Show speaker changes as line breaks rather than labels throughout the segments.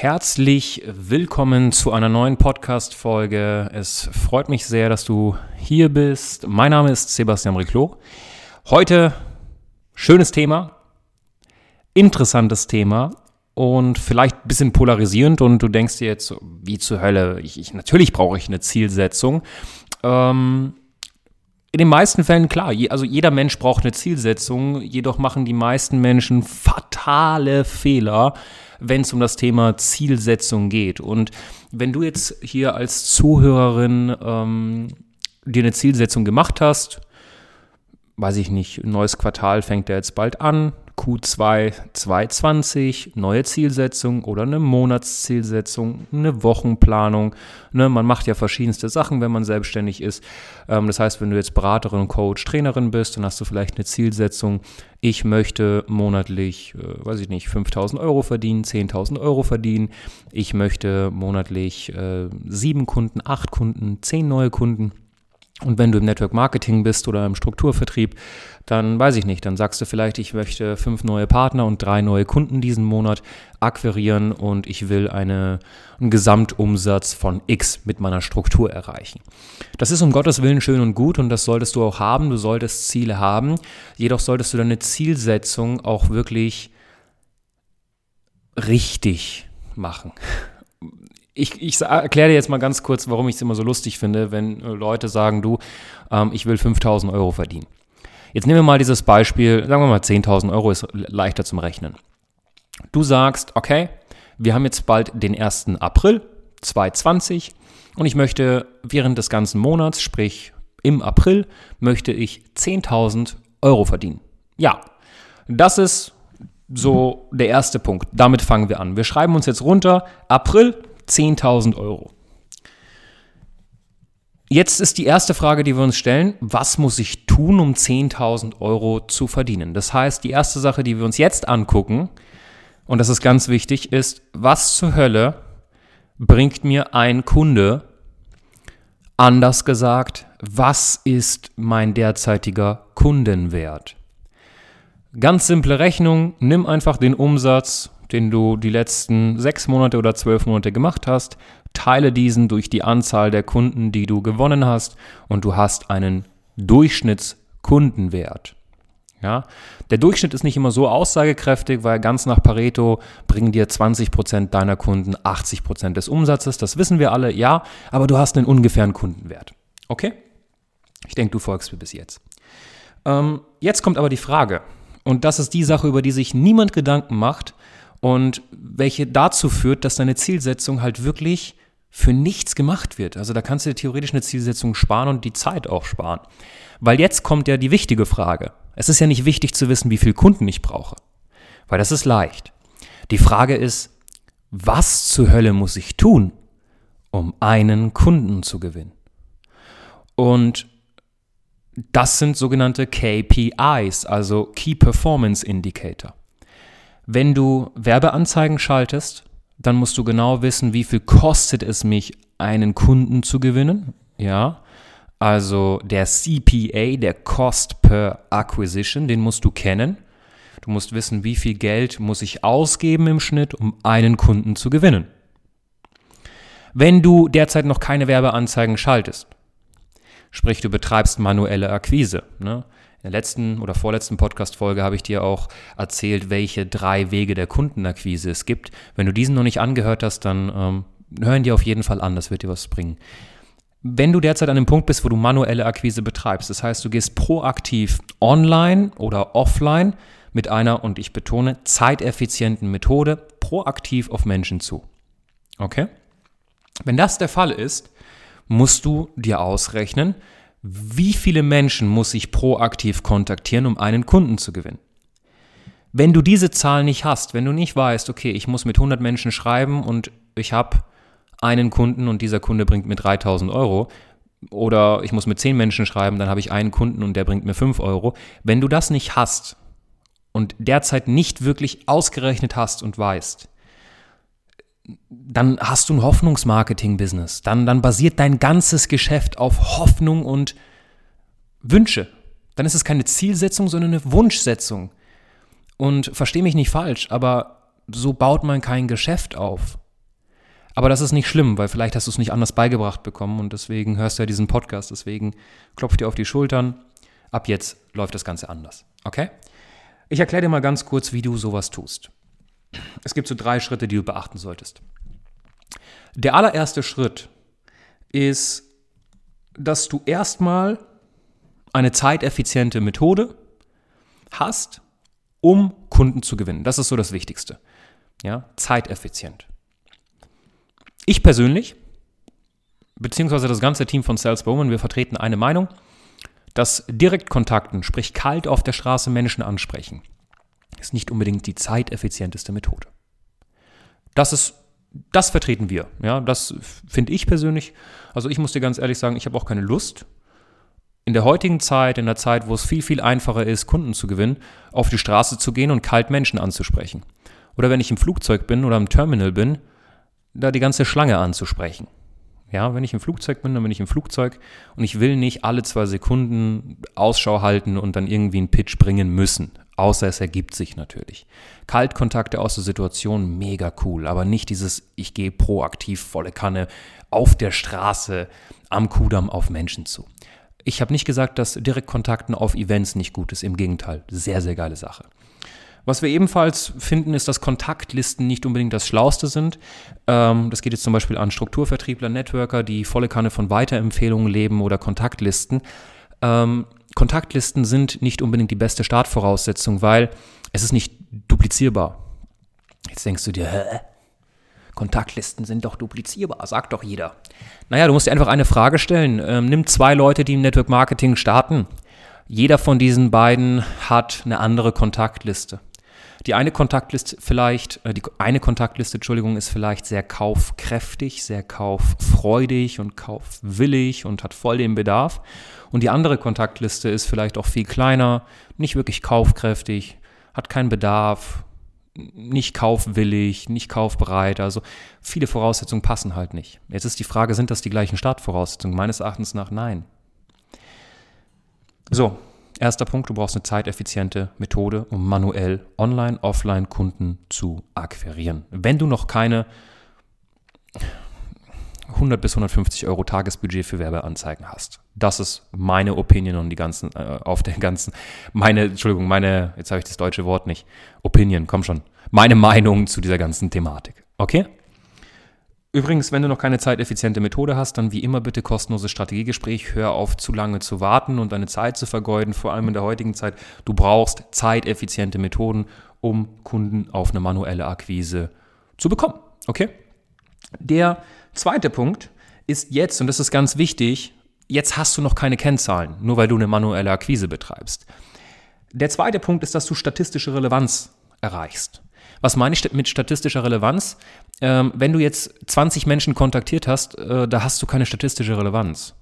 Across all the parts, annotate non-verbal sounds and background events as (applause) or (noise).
Herzlich willkommen zu einer neuen Podcast-Folge. Es freut mich sehr, dass du hier bist. Mein Name ist Sebastian Riclo. Heute schönes Thema, interessantes Thema und vielleicht ein bisschen polarisierend und du denkst dir jetzt, wie zur Hölle, ich, ich natürlich brauche ich eine Zielsetzung. Ähm, in den meisten Fällen klar, also jeder Mensch braucht eine Zielsetzung, jedoch machen die meisten Menschen fatale Fehler, wenn es um das Thema Zielsetzung geht. Und wenn du jetzt hier als Zuhörerin ähm, dir eine Zielsetzung gemacht hast, weiß ich nicht, neues Quartal fängt ja jetzt bald an, Q2 2020, neue Zielsetzung oder eine Monatszielsetzung, eine Wochenplanung. Ne, man macht ja verschiedenste Sachen, wenn man selbstständig ist. Ähm, das heißt, wenn du jetzt Beraterin, Coach, Trainerin bist, dann hast du vielleicht eine Zielsetzung. Ich möchte monatlich, äh, weiß ich nicht, 5000 Euro verdienen, 10.000 Euro verdienen. Ich möchte monatlich äh, sieben Kunden, acht Kunden, zehn neue Kunden. Und wenn du im Network Marketing bist oder im Strukturvertrieb, dann weiß ich nicht, dann sagst du vielleicht, ich möchte fünf neue Partner und drei neue Kunden diesen Monat akquirieren und ich will eine, einen Gesamtumsatz von X mit meiner Struktur erreichen. Das ist um Gottes Willen schön und gut und das solltest du auch haben. Du solltest Ziele haben. Jedoch solltest du deine Zielsetzung auch wirklich richtig machen ich, ich erkläre dir jetzt mal ganz kurz, warum ich es immer so lustig finde, wenn äh, Leute sagen, du, ähm, ich will 5000 Euro verdienen. Jetzt nehmen wir mal dieses Beispiel, sagen wir mal 10.000 Euro ist leichter zum Rechnen. Du sagst, okay, wir haben jetzt bald den 1. April 2020 und ich möchte während des ganzen Monats, sprich im April, möchte ich 10.000 Euro verdienen. Ja, das ist so der erste Punkt. Damit fangen wir an. Wir schreiben uns jetzt runter, April 10.000 Euro. Jetzt ist die erste Frage, die wir uns stellen, was muss ich tun, um 10.000 Euro zu verdienen? Das heißt, die erste Sache, die wir uns jetzt angucken, und das ist ganz wichtig, ist, was zur Hölle bringt mir ein Kunde? Anders gesagt, was ist mein derzeitiger Kundenwert? Ganz simple Rechnung, nimm einfach den Umsatz den du die letzten sechs Monate oder zwölf Monate gemacht hast, teile diesen durch die Anzahl der Kunden, die du gewonnen hast und du hast einen Durchschnittskundenwert. Ja, der Durchschnitt ist nicht immer so aussagekräftig, weil ganz nach Pareto bringen dir 20% deiner Kunden 80% des Umsatzes. Das wissen wir alle, ja, aber du hast einen ungefähren Kundenwert. Okay? Ich denke, du folgst mir bis jetzt. Ähm, jetzt kommt aber die Frage, und das ist die Sache, über die sich niemand Gedanken macht, und welche dazu führt, dass deine Zielsetzung halt wirklich für nichts gemacht wird. Also da kannst du theoretisch eine Zielsetzung sparen und die Zeit auch sparen. Weil jetzt kommt ja die wichtige Frage. Es ist ja nicht wichtig zu wissen, wie viele Kunden ich brauche. Weil das ist leicht. Die Frage ist, was zur Hölle muss ich tun, um einen Kunden zu gewinnen? Und das sind sogenannte KPIs, also Key Performance Indicator. Wenn du Werbeanzeigen schaltest, dann musst du genau wissen, wie viel kostet es mich, einen Kunden zu gewinnen. Ja, also der CPA, der Cost per Acquisition, den musst du kennen. Du musst wissen, wie viel Geld muss ich ausgeben im Schnitt, um einen Kunden zu gewinnen. Wenn du derzeit noch keine Werbeanzeigen schaltest, sprich du betreibst manuelle Akquise, ne? In der letzten oder vorletzten Podcast-Folge habe ich dir auch erzählt, welche drei Wege der Kundenakquise es gibt. Wenn du diesen noch nicht angehört hast, dann ähm, hören dir auf jeden Fall an, das wird dir was bringen. Wenn du derzeit an dem Punkt bist, wo du manuelle Akquise betreibst, das heißt, du gehst proaktiv online oder offline mit einer, und ich betone, zeiteffizienten Methode proaktiv auf Menschen zu. Okay? Wenn das der Fall ist, musst du dir ausrechnen, wie viele Menschen muss ich proaktiv kontaktieren, um einen Kunden zu gewinnen? Wenn du diese Zahl nicht hast, wenn du nicht weißt, okay, ich muss mit 100 Menschen schreiben und ich habe einen Kunden und dieser Kunde bringt mir 3000 Euro, oder ich muss mit zehn Menschen schreiben, dann habe ich einen Kunden und der bringt mir fünf Euro. Wenn du das nicht hast und derzeit nicht wirklich ausgerechnet hast und weißt, dann hast du ein Hoffnungsmarketing-Business. Dann, dann basiert dein ganzes Geschäft auf Hoffnung und Wünsche. Dann ist es keine Zielsetzung, sondern eine Wunschsetzung. Und verstehe mich nicht falsch, aber so baut man kein Geschäft auf. Aber das ist nicht schlimm, weil vielleicht hast du es nicht anders beigebracht bekommen und deswegen hörst du ja diesen Podcast. Deswegen klopf dir auf die Schultern. Ab jetzt läuft das Ganze anders. Okay? Ich erkläre dir mal ganz kurz, wie du sowas tust. Es gibt so drei Schritte, die du beachten solltest. Der allererste Schritt ist, dass du erstmal eine zeiteffiziente Methode hast, um Kunden zu gewinnen. Das ist so das Wichtigste. Ja, zeiteffizient. Ich persönlich, beziehungsweise das ganze Team von Sales Bowman, wir vertreten eine Meinung, dass Direktkontakten, sprich kalt auf der Straße Menschen ansprechen, ist nicht unbedingt die zeiteffizienteste Methode. Das ist, das vertreten wir. Ja, das finde ich persönlich. Also ich muss dir ganz ehrlich sagen, ich habe auch keine Lust, in der heutigen Zeit, in der Zeit, wo es viel, viel einfacher ist, Kunden zu gewinnen, auf die Straße zu gehen und kalt Menschen anzusprechen. Oder wenn ich im Flugzeug bin oder im Terminal bin, da die ganze Schlange anzusprechen. Ja, wenn ich im Flugzeug bin, dann bin ich im Flugzeug und ich will nicht alle zwei Sekunden Ausschau halten und dann irgendwie einen Pitch bringen müssen. Außer es ergibt sich natürlich. Kaltkontakte aus der Situation, mega cool, aber nicht dieses, ich gehe proaktiv volle Kanne auf der Straße am Kudamm auf Menschen zu. Ich habe nicht gesagt, dass Direktkontakten auf Events nicht gut ist. Im Gegenteil, sehr, sehr geile Sache. Was wir ebenfalls finden, ist, dass Kontaktlisten nicht unbedingt das Schlauste sind. Ähm, das geht jetzt zum Beispiel an Strukturvertriebler, Networker, die volle Kanne von Weiterempfehlungen leben oder Kontaktlisten. Ähm, Kontaktlisten sind nicht unbedingt die beste Startvoraussetzung, weil es ist nicht duplizierbar. Jetzt denkst du dir, hä? Kontaktlisten sind doch duplizierbar, sagt doch jeder. Naja, du musst dir einfach eine Frage stellen. Ähm, nimm zwei Leute, die im Network Marketing starten. Jeder von diesen beiden hat eine andere Kontaktliste. Die eine Kontaktliste vielleicht, äh, die eine Kontaktliste, Entschuldigung, ist vielleicht sehr kaufkräftig, sehr kauffreudig und kaufwillig und hat voll den Bedarf. Und die andere Kontaktliste ist vielleicht auch viel kleiner, nicht wirklich kaufkräftig, hat keinen Bedarf, nicht kaufwillig, nicht kaufbereit. Also viele Voraussetzungen passen halt nicht. Jetzt ist die Frage, sind das die gleichen Startvoraussetzungen? Meines Erachtens nach nein. So, erster Punkt, du brauchst eine zeiteffiziente Methode, um manuell online, offline Kunden zu akquirieren. Wenn du noch keine 100 bis 150 Euro Tagesbudget für Werbeanzeigen hast. Das ist meine Opinion und die ganzen, äh, auf der ganzen, meine, Entschuldigung, meine, jetzt habe ich das deutsche Wort nicht. Opinion, komm schon. Meine Meinung zu dieser ganzen Thematik. Okay? Übrigens, wenn du noch keine zeiteffiziente Methode hast, dann wie immer bitte kostenloses Strategiegespräch. Hör auf, zu lange zu warten und deine Zeit zu vergeuden, vor allem in der heutigen Zeit. Du brauchst zeiteffiziente Methoden, um Kunden auf eine manuelle Akquise zu bekommen. Okay? Der zweite Punkt ist jetzt, und das ist ganz wichtig, jetzt hast du noch keine Kennzahlen, nur weil du eine manuelle Akquise betreibst. Der zweite Punkt ist, dass du statistische Relevanz erreichst. Was meine ich mit statistischer Relevanz? Ähm, wenn du jetzt 20 Menschen kontaktiert hast, äh, da hast du keine statistische Relevanz.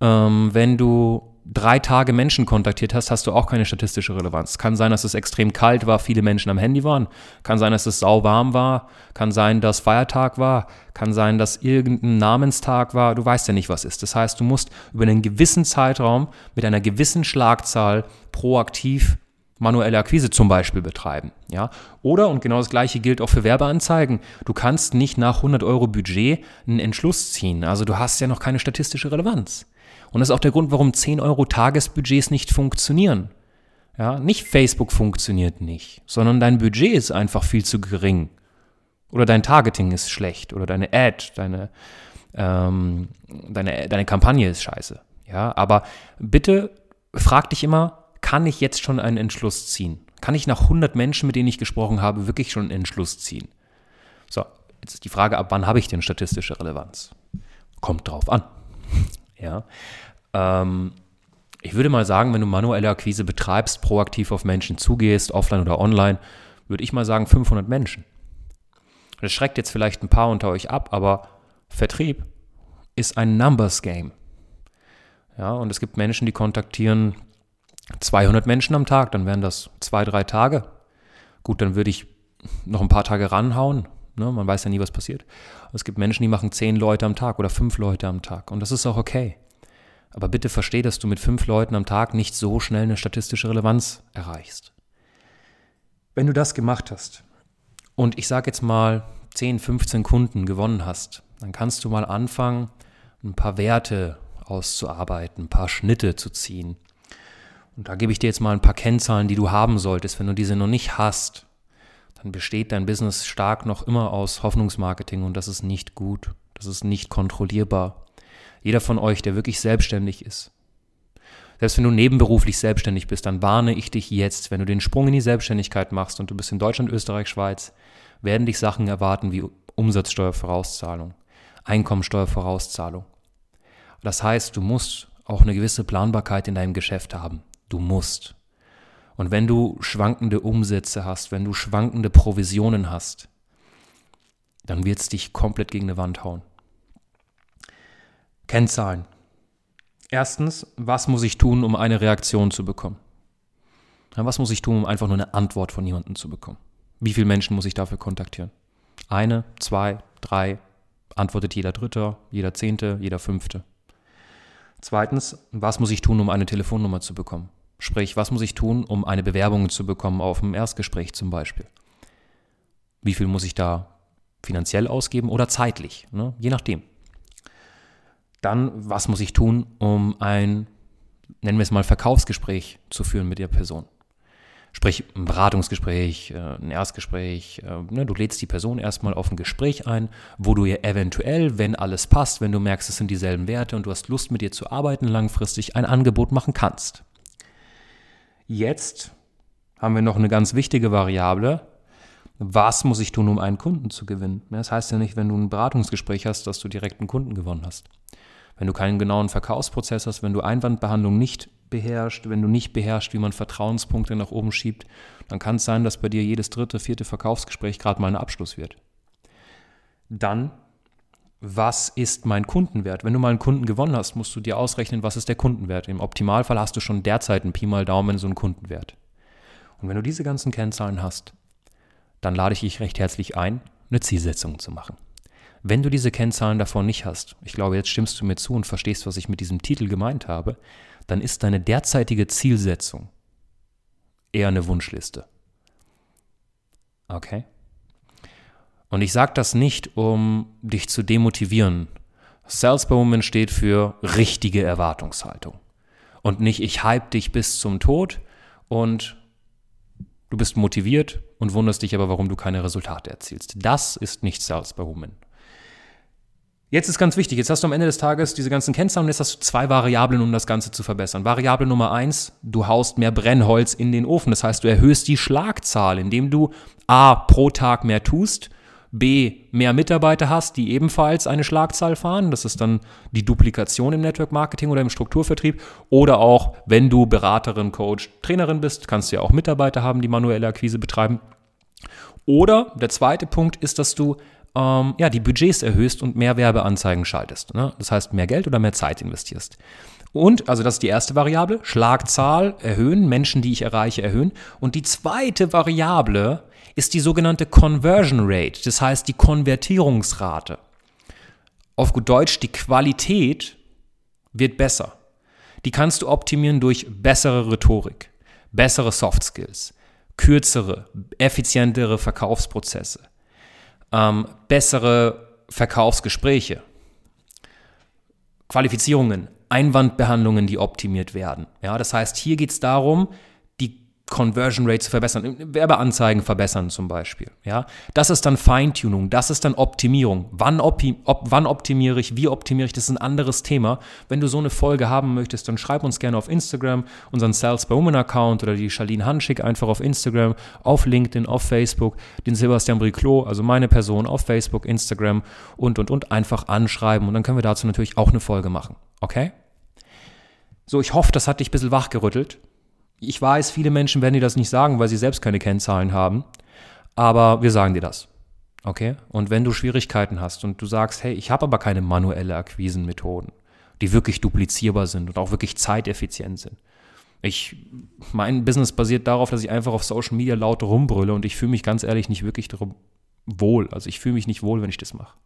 Ähm, wenn du drei Tage Menschen kontaktiert hast, hast du auch keine statistische Relevanz. Kann sein, dass es extrem kalt war, viele Menschen am Handy waren. Kann sein, dass es sauwarm war. Kann sein, dass Feiertag war. Kann sein, dass irgendein Namenstag war. Du weißt ja nicht, was ist. Das heißt, du musst über einen gewissen Zeitraum mit einer gewissen Schlagzahl proaktiv manuelle Akquise zum Beispiel betreiben. Ja? Oder, und genau das gleiche gilt auch für Werbeanzeigen, du kannst nicht nach 100 Euro Budget einen Entschluss ziehen. Also du hast ja noch keine statistische Relevanz. Und das ist auch der Grund, warum 10 Euro Tagesbudgets nicht funktionieren. Ja, nicht Facebook funktioniert nicht, sondern dein Budget ist einfach viel zu gering. Oder dein Targeting ist schlecht. Oder deine Ad, deine, ähm, deine, deine Kampagne ist scheiße. Ja, aber bitte frag dich immer, kann ich jetzt schon einen Entschluss ziehen? Kann ich nach 100 Menschen, mit denen ich gesprochen habe, wirklich schon einen Entschluss ziehen? So, jetzt ist die Frage, ab wann habe ich denn statistische Relevanz? Kommt drauf an. (laughs) Ja. Ähm, ich würde mal sagen, wenn du manuelle Akquise betreibst, proaktiv auf Menschen zugehst, offline oder online, würde ich mal sagen 500 Menschen. Das schreckt jetzt vielleicht ein paar unter euch ab, aber Vertrieb ist ein Numbers Game. Ja, und es gibt Menschen, die kontaktieren 200 Menschen am Tag, dann wären das zwei, drei Tage. Gut, dann würde ich noch ein paar Tage ranhauen. Ne? Man weiß ja nie, was passiert. Es gibt Menschen, die machen zehn Leute am Tag oder fünf Leute am Tag. Und das ist auch okay. Aber bitte versteh, dass du mit fünf Leuten am Tag nicht so schnell eine statistische Relevanz erreichst. Wenn du das gemacht hast und ich sage jetzt mal 10, 15 Kunden gewonnen hast, dann kannst du mal anfangen, ein paar Werte auszuarbeiten, ein paar Schnitte zu ziehen. Und da gebe ich dir jetzt mal ein paar Kennzahlen, die du haben solltest. Wenn du diese noch nicht hast, dann besteht dein Business stark noch immer aus Hoffnungsmarketing und das ist nicht gut. Das ist nicht kontrollierbar. Jeder von euch, der wirklich selbstständig ist, selbst wenn du nebenberuflich selbstständig bist, dann warne ich dich jetzt, wenn du den Sprung in die Selbstständigkeit machst und du bist in Deutschland, Österreich, Schweiz, werden dich Sachen erwarten wie Umsatzsteuervorauszahlung, Einkommensteuervorauszahlung. Das heißt, du musst auch eine gewisse Planbarkeit in deinem Geschäft haben. Du musst. Und wenn du schwankende Umsätze hast, wenn du schwankende Provisionen hast, dann wird es dich komplett gegen eine Wand hauen. Kennzahlen. Erstens, was muss ich tun, um eine Reaktion zu bekommen? Was muss ich tun, um einfach nur eine Antwort von jemandem zu bekommen? Wie viele Menschen muss ich dafür kontaktieren? Eine, zwei, drei, antwortet jeder Dritte, jeder Zehnte, jeder Fünfte. Zweitens, was muss ich tun, um eine Telefonnummer zu bekommen? Sprich, was muss ich tun, um eine Bewerbung zu bekommen auf dem Erstgespräch zum Beispiel? Wie viel muss ich da finanziell ausgeben oder zeitlich? Ne? Je nachdem. Dann, was muss ich tun, um ein, nennen wir es mal, Verkaufsgespräch zu führen mit der Person? Sprich, ein Beratungsgespräch, äh, ein Erstgespräch. Äh, ne, du lädst die Person erstmal auf ein Gespräch ein, wo du ihr eventuell, wenn alles passt, wenn du merkst, es sind dieselben Werte und du hast Lust mit ihr zu arbeiten, langfristig ein Angebot machen kannst. Jetzt haben wir noch eine ganz wichtige Variable. Was muss ich tun, um einen Kunden zu gewinnen? Das heißt ja nicht, wenn du ein Beratungsgespräch hast, dass du direkt einen Kunden gewonnen hast. Wenn du keinen genauen Verkaufsprozess hast, wenn du Einwandbehandlung nicht beherrscht, wenn du nicht beherrschst, wie man Vertrauenspunkte nach oben schiebt, dann kann es sein, dass bei dir jedes dritte, vierte Verkaufsgespräch gerade mal ein Abschluss wird. Dann, was ist mein Kundenwert? Wenn du mal einen Kunden gewonnen hast, musst du dir ausrechnen, was ist der Kundenwert. Im Optimalfall hast du schon derzeit einen Pi mal Daumen so einen Kundenwert. Und wenn du diese ganzen Kennzahlen hast, dann lade ich dich recht herzlich ein, eine Zielsetzung zu machen. Wenn du diese Kennzahlen davon nicht hast, ich glaube, jetzt stimmst du mir zu und verstehst, was ich mit diesem Titel gemeint habe, dann ist deine derzeitige Zielsetzung eher eine Wunschliste. Okay? Und ich sage das nicht, um dich zu demotivieren. Sales by Woman steht für richtige Erwartungshaltung. Und nicht, ich hype dich bis zum Tod und du bist motiviert und wunderst dich aber, warum du keine Resultate erzielst. Das ist nicht Sales by Woman. Jetzt ist ganz wichtig, jetzt hast du am Ende des Tages diese ganzen Kennzahlen und jetzt hast du zwei Variablen, um das Ganze zu verbessern. Variable Nummer eins, du haust mehr Brennholz in den Ofen. Das heißt, du erhöhst die Schlagzahl, indem du A pro Tag mehr tust, B mehr Mitarbeiter hast, die ebenfalls eine Schlagzahl fahren. Das ist dann die Duplikation im Network Marketing oder im Strukturvertrieb. Oder auch, wenn du Beraterin, Coach, Trainerin bist, kannst du ja auch Mitarbeiter haben, die manuelle Akquise betreiben. Oder der zweite Punkt ist, dass du ähm, ja, die Budgets erhöhst und mehr Werbeanzeigen schaltest. Ne? Das heißt, mehr Geld oder mehr Zeit investierst. Und, also das ist die erste Variable, Schlagzahl erhöhen, Menschen, die ich erreiche, erhöhen. Und die zweite Variable ist die sogenannte Conversion Rate, das heißt die Konvertierungsrate. Auf gut Deutsch, die Qualität wird besser. Die kannst du optimieren durch bessere Rhetorik, bessere Soft Skills, kürzere, effizientere Verkaufsprozesse, ähm, bessere Verkaufsgespräche, Qualifizierungen, Einwandbehandlungen, die optimiert werden. Ja, das heißt, hier geht es darum, Conversion Rate zu verbessern, Werbeanzeigen verbessern zum Beispiel. Ja, das ist dann Feintuning, das ist dann Optimierung. Wann, opti op wann optimiere ich, wie optimiere ich, das ist ein anderes Thema. Wenn du so eine Folge haben möchtest, dann schreib uns gerne auf Instagram, unseren Sales by Woman Account oder die Charlene Hanschig einfach auf Instagram, auf LinkedIn, auf Facebook, den Sebastian Briclot, also meine Person auf Facebook, Instagram und und und einfach anschreiben und dann können wir dazu natürlich auch eine Folge machen. Okay? So, ich hoffe, das hat dich ein bisschen wachgerüttelt. Ich weiß, viele Menschen werden dir das nicht sagen, weil sie selbst keine Kennzahlen haben. Aber wir sagen dir das. Okay? Und wenn du Schwierigkeiten hast und du sagst, hey, ich habe aber keine manuelle Akquisenmethoden, die wirklich duplizierbar sind und auch wirklich zeiteffizient sind. Ich, mein Business basiert darauf, dass ich einfach auf Social Media laut rumbrülle und ich fühle mich ganz ehrlich nicht wirklich wohl. Also ich fühle mich nicht wohl, wenn ich das mache.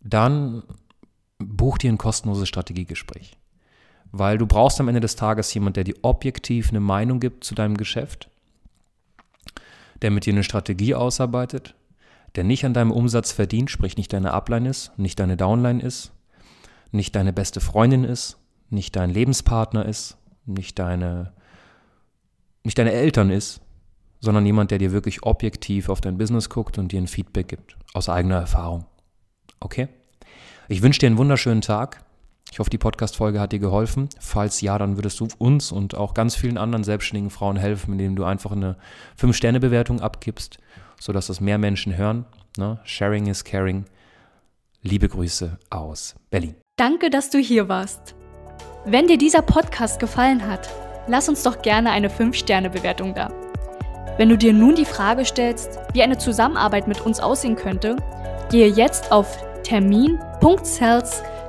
Dann buch dir ein kostenloses Strategiegespräch. Weil du brauchst am Ende des Tages jemanden, der dir objektiv eine Meinung gibt zu deinem Geschäft, der mit dir eine Strategie ausarbeitet, der nicht an deinem Umsatz verdient, sprich nicht deine Upline ist, nicht deine Downline ist, nicht deine beste Freundin ist, nicht dein Lebenspartner ist, nicht deine, nicht deine Eltern ist, sondern jemand, der dir wirklich objektiv auf dein Business guckt und dir ein Feedback gibt, aus eigener Erfahrung. Okay? Ich wünsche dir einen wunderschönen Tag. Ich hoffe, die Podcast-Folge hat dir geholfen. Falls ja, dann würdest du uns und auch ganz vielen anderen selbstständigen Frauen helfen, indem du einfach eine 5-Sterne-Bewertung abgibst, sodass das mehr Menschen hören. Ne? Sharing is caring. Liebe Grüße aus Berlin.
Danke, dass du hier warst. Wenn dir dieser Podcast gefallen hat, lass uns doch gerne eine 5-Sterne-Bewertung da. Wenn du dir nun die Frage stellst, wie eine Zusammenarbeit mit uns aussehen könnte, gehe jetzt auf